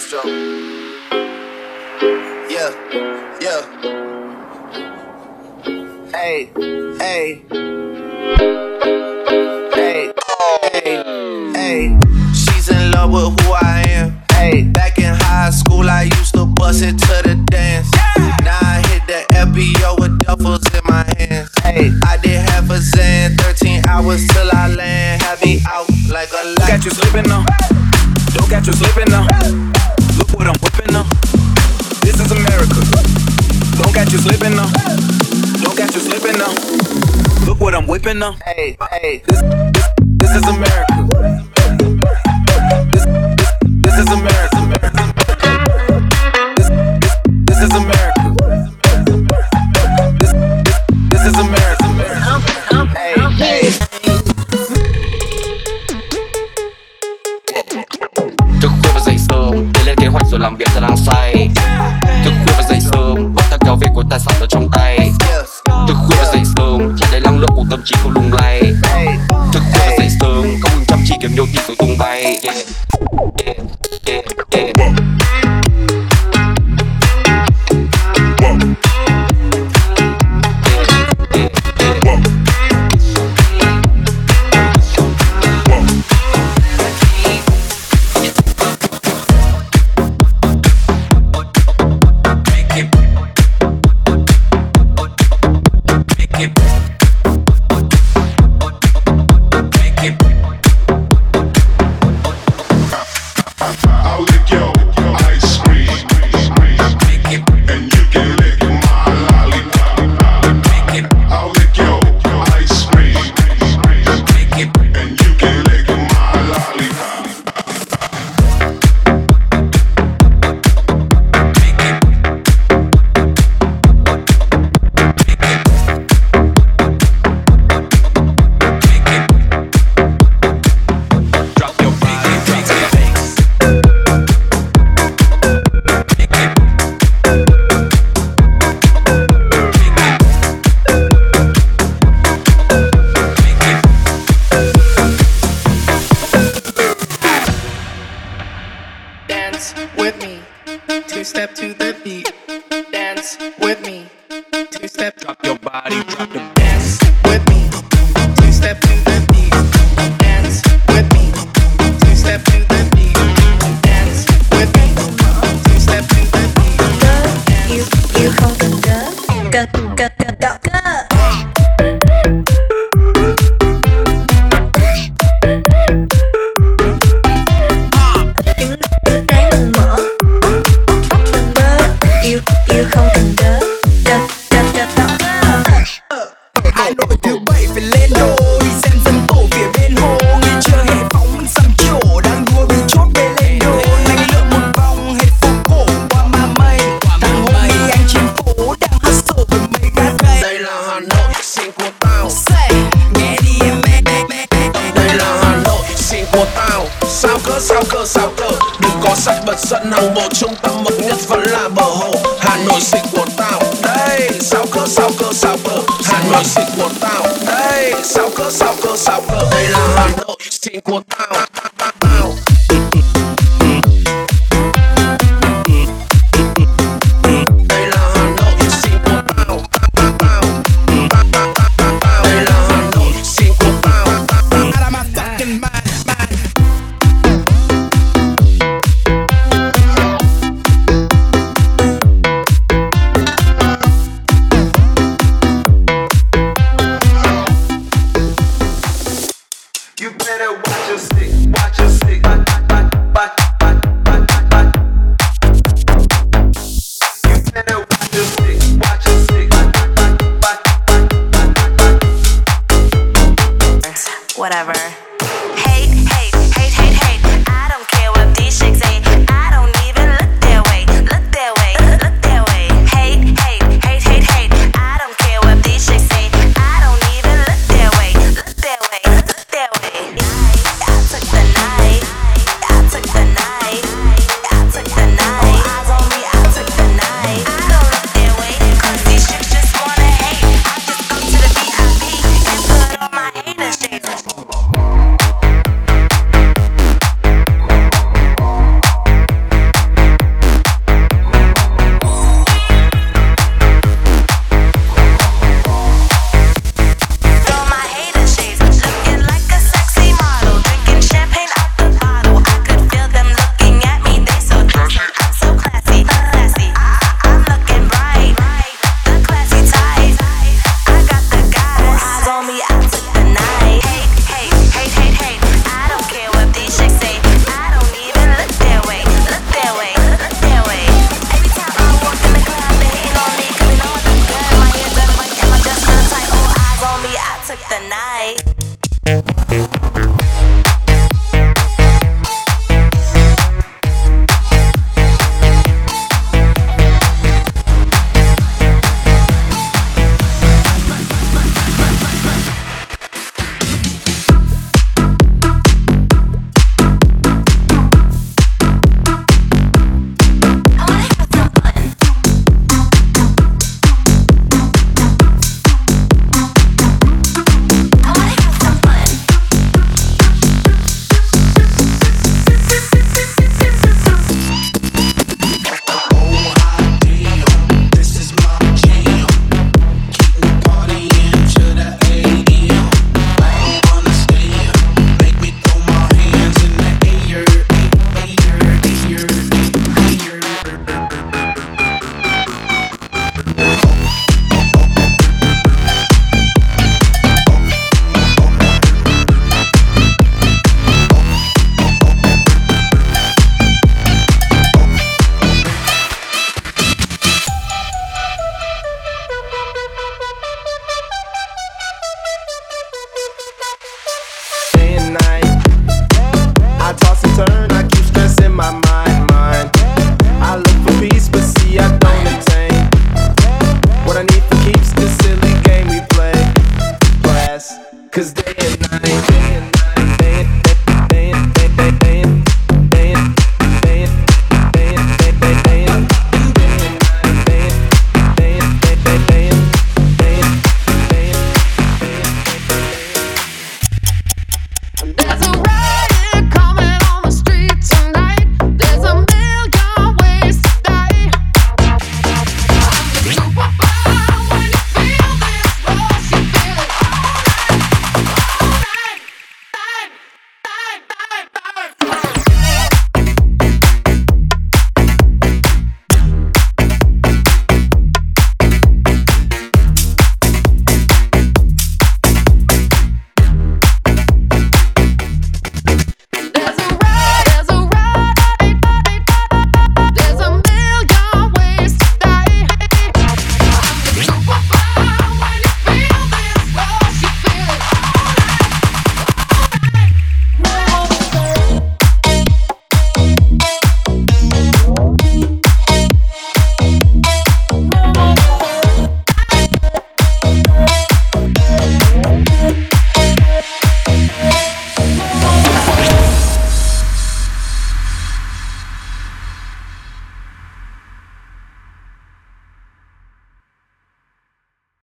Maestro. Yeah, yeah. Hey, hey. Hey, hey, hey. She's in love with who I am. Hey, back in high school, I used to bust it to the dance. Now I hit the FBO with duffels in my hands. Hey, I did half a Zan, 13 hours till I land. Have me out like a light. Got you slipping now. Don't got you slipping now. Look what I'm whipping up. This is America. Don't got you slipping now. Don't got you slipping now. Look what I'm whipping now. Hey, hey. This, this, this is America. Rồi làm việc ta đang say Thức khuya và dậy sớm, bắt ta kéo về của tài sản ở trong tay Thức khuya và dậy sớm tràn đầy năng lượng của tâm trí không lung lay Thức khuya và dậy sớm không ngừng chăm chỉ kiếm nhiều tiền rồi tung bay. Yeah. I'll của tao. Sao cơ, sao cơ, sao cơ. Đừng có sách bật giận hàng bộ trung tâm mực nhất vẫn là bờ hồ. Hà Nội xịt của tao. Đây, sao cơ, sao cơ, sao cơ. Hà Nội xịt của tao. Đây, sao cơ, sao cơ, sao cơ. Đây là Hà Nội, xịt của. Tao. Whatever I took the night. in my mind.